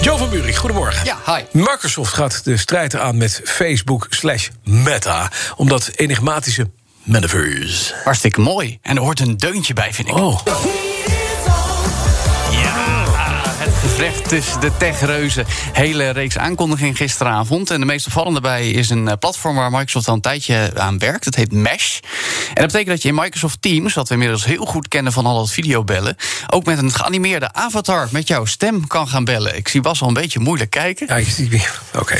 Jo van Buurik, goedemorgen. Ja, hi. Microsoft gaat de strijd aan met Facebook slash Meta... om dat enigmatische metaverse. Hartstikke mooi. En er hoort een deuntje bij, vind ik. Oh, gevecht tussen de techreuzen. Hele reeks aankondiging gisteravond. En de meest opvallende bij is een eh, platform waar Microsoft al een tijdje aan werkt. Het heet Mesh. En dat betekent dat je in Microsoft Teams, wat we inmiddels heel goed kennen van al het videobellen, ook met een geanimeerde avatar met jouw stem kan gaan bellen. Ik zie Bas al een beetje moeilijk kijken. ja, ik zie. Oké.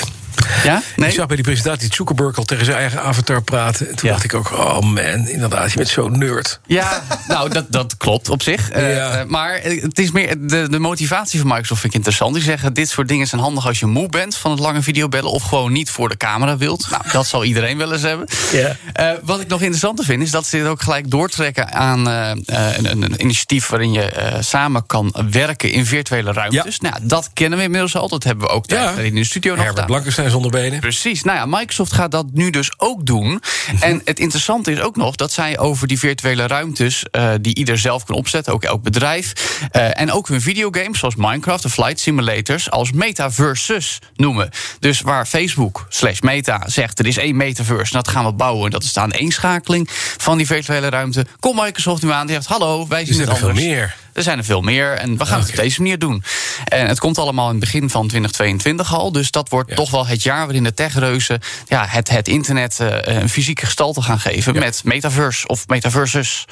Ja? Nee? Ik zag bij die presentatie Zuckerberg al tegen zijn eigen avatar praten. En toen Ja. dacht ik ook, oh man, inderdaad, je bent zo'n nerd. Ja, nou, dat, dat klopt op zich. Eh, Ja. eh, maar het is meer de, de motivatie van Microsoft vind ik interessant. Die zeggen, dit soort dingen zijn handig als je moe bent van het lange videobellen... of gewoon niet voor de camera wilt. Nou, dat zal iedereen wel eens hebben. Ja. Eh, wat ik nog interessanter vind, is dat ze dit ook gelijk doortrekken... aan een, een, een initiatief waarin je samen kan werken in virtuele ruimtes. Nou, dat kennen we inmiddels al. Dat hebben we ook Ja. tijd in de studio nog Herbert gedaan. Blankenstein zonder benen. Precies. Nou ja, Microsoft gaat dat nu dus ook doen. Mhm. En het interessante is ook nog dat zij over die virtuele ruimtes, eh, die ieder zelf kan opzetten, ook elk bedrijf, eh, en ook hun videogames zoals Minecraft en Flight Simulators als metaverses noemen. Dus waar Facebook slash Meta zegt er is één metaverse en dat gaan we bouwen, en dat is de aaneenschakeling van die virtuele ruimte, komt Microsoft nu aan die zegt: hallo, wij zien het er veel meer. Er zijn er veel meer en we gaan het op deze manier doen. En het komt allemaal in het begin van 2022 al. Dus dat wordt Ja. toch wel het jaar waarin de techreuzen ja, het, het internet eh, een fysieke gestalte gaan geven. Met metaverse of metaverses.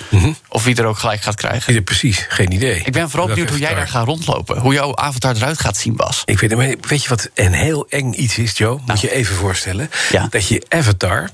Of wie er ook gelijk gaat krijgen. Ja, precies, geen idee. Ik ben vooral benieuwd hoe jij daar gaat rondlopen. Hoe jouw avatar eruit gaat zien, Bas. Ik weet, maar weet je wat een heel eng iets is, Joe? Moet je even voorstellen. Dat je avatar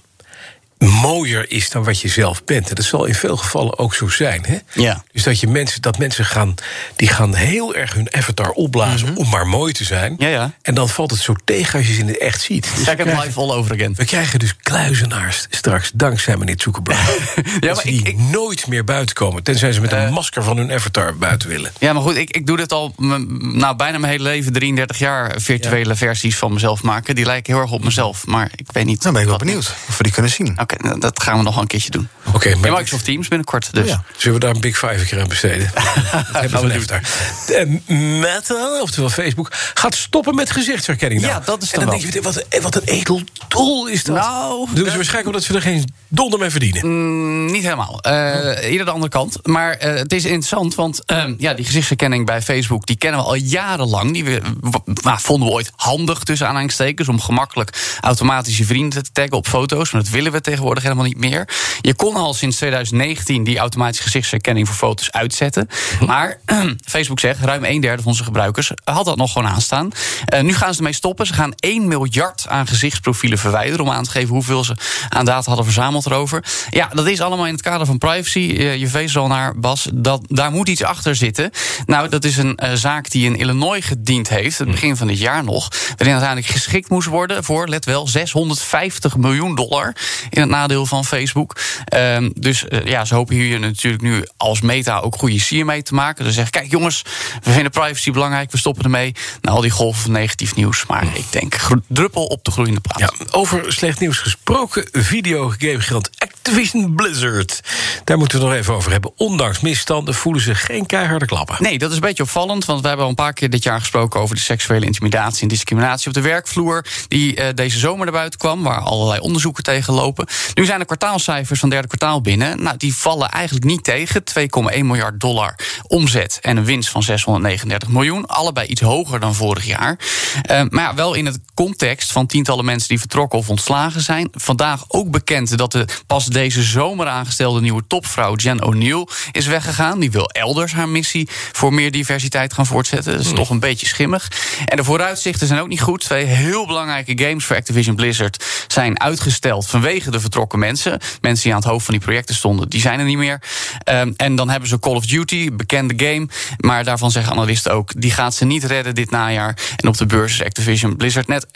mooier is dan wat je zelf bent. En dat zal in veel gevallen ook zo zijn. Hè? Ja. Dus dat, je mensen, dat mensen gaan, die gaan heel erg hun avatar opblazen om maar mooi te zijn. Mhm. Ja, ja. En dan valt het zo tegen als je ze in het echt ziet. Dus krijgen, live all over again. we krijgen dus kluizenaars straks, dankzij meneer Zuckerberg. ja, maar dat die ik- ik- nooit meer buiten komen. Tenzij ze met een masker van hun avatar buiten willen. Ja, maar goed, ik, ik doe dit al nou, bijna mijn hele leven, 33 jaar, virtuele versies van mezelf maken. Die lijken heel erg op mezelf, maar ik weet niet. Dan ben ik wel benieuwd of we die kunnen zien. Nou, dat gaan we nog wel een keertje doen. Oké, In maar Microsoft Teams binnenkort dus. Oh ja. Zullen we daar een Big Five een keer aan besteden? Dat hebben we daar. Eh, Meta, oftewel Facebook, gaat stoppen met gezichtsherkenning. Nou, Ja, dat is En dan dan denk je, wat, een- wat een edel doel is dat. Nou, doen ze waarschijnlijk omdat ze er geen donder mee verdienen. Mm, niet helemaal. Eh Eerder de andere kant. Maar eh, het is interessant, want eh, ja, die gezichtsherkenning bij Facebook... die kennen we al jarenlang. Die we, w- nou, vonden we ooit handig tussen aanhalingstekens... om gemakkelijk automatisch je vrienden te taggen op foto's. Maar dat willen we tegenwoordig helemaal niet meer. Je kon al sinds 2019 die automatische gezichtsherkenning voor foto's uitzetten. Maar Facebook zegt, ruim een derde van onze gebruikers had dat nog gewoon aanstaan. Eh, nu gaan ze ermee stoppen. Ze gaan 1 miljard aan gezichtsprofielen verwijderen... om aan te geven hoeveel ze aan data hadden verzameld erover. Ja, dat is allemaal in het kader van privacy. Eh, je wees al naar, Bas. Dat, daar moet iets achter zitten. Nou, dat is een eh, zaak die in Illinois gediend heeft... het begin van dit jaar nog... waarin uiteindelijk geschikt moest worden voor, let wel... 650 miljoen dollar in nadeel van Facebook. Ehm, dus eh, ja, ze hopen hier natuurlijk nu als meta ook goede sier mee te maken. Dus zeggen, kijk jongens, we vinden privacy belangrijk... we stoppen ermee. Nou, al die golven van negatief nieuws. Maar ik denk, druppel op de gloeiende plaat. Ja, over slecht nieuws gesproken, videogamegigant Activision Blizzard. Daar moeten we het nog even over hebben. Ondanks misstanden voelen ze geen keiharde klappen. Nee, dat is een beetje opvallend. Want we hebben al een paar keer dit jaar gesproken over de seksuele intimidatie en discriminatie op de werkvloer. Die eh, deze zomer naar buiten kwam, waar allerlei onderzoeken tegen lopen. Nu zijn de kwartaalcijfers van derde kwartaal binnen. Nou, die vallen eigenlijk niet tegen. 2,1 miljard dollar omzet en een winst van 639 miljoen. Allebei iets hoger dan vorig jaar. Eh, maar ja, wel in het context van tientallen mensen die vertrokken of ontslagen zijn. Vandaag ook bekend dat de pas deze zomer aangestelde nieuwe topvrouw Jen O'Neill is weggegaan. Die wil elders haar missie voor meer diversiteit gaan voortzetten. Dat is toch een beetje schimmig. En de vooruitzichten zijn ook niet goed. Twee heel belangrijke games voor Activision Blizzard zijn uitgesteld vanwege de vertrokken mensen. Mensen die aan het hoofd van die projecten stonden, die zijn er niet meer. Um, en dan hebben ze Call of Duty, bekende game. Maar daarvan zeggen analisten ook, die gaat ze niet redden dit najaar. En op de beurs is Activision Blizzard net 11%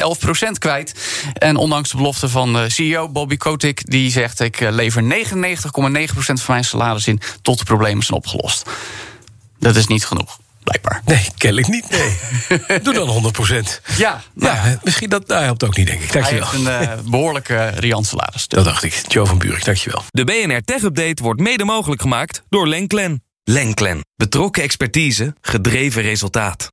kwijt. En ondanks de belofte van de CEO Bobby Kotick, die zegt: ik lever 99,9% van mijn salaris in tot de problemen zijn opgelost. Dat is niet genoeg. Blijkbaar. Nee, kennelijk niet. Nee. Doe dan 100 procent. Ja, nou Ja, misschien dat nou, helpt ook niet, denk ik. hij Dankjewel. heeft een eh, behoorlijke riant salaris. Dat dacht ik. Joe van Buurik, dankjewel. De BNR Tech Update wordt mede mogelijk gemaakt door Lenklen. Lenklen. Betrokken expertise, gedreven resultaat.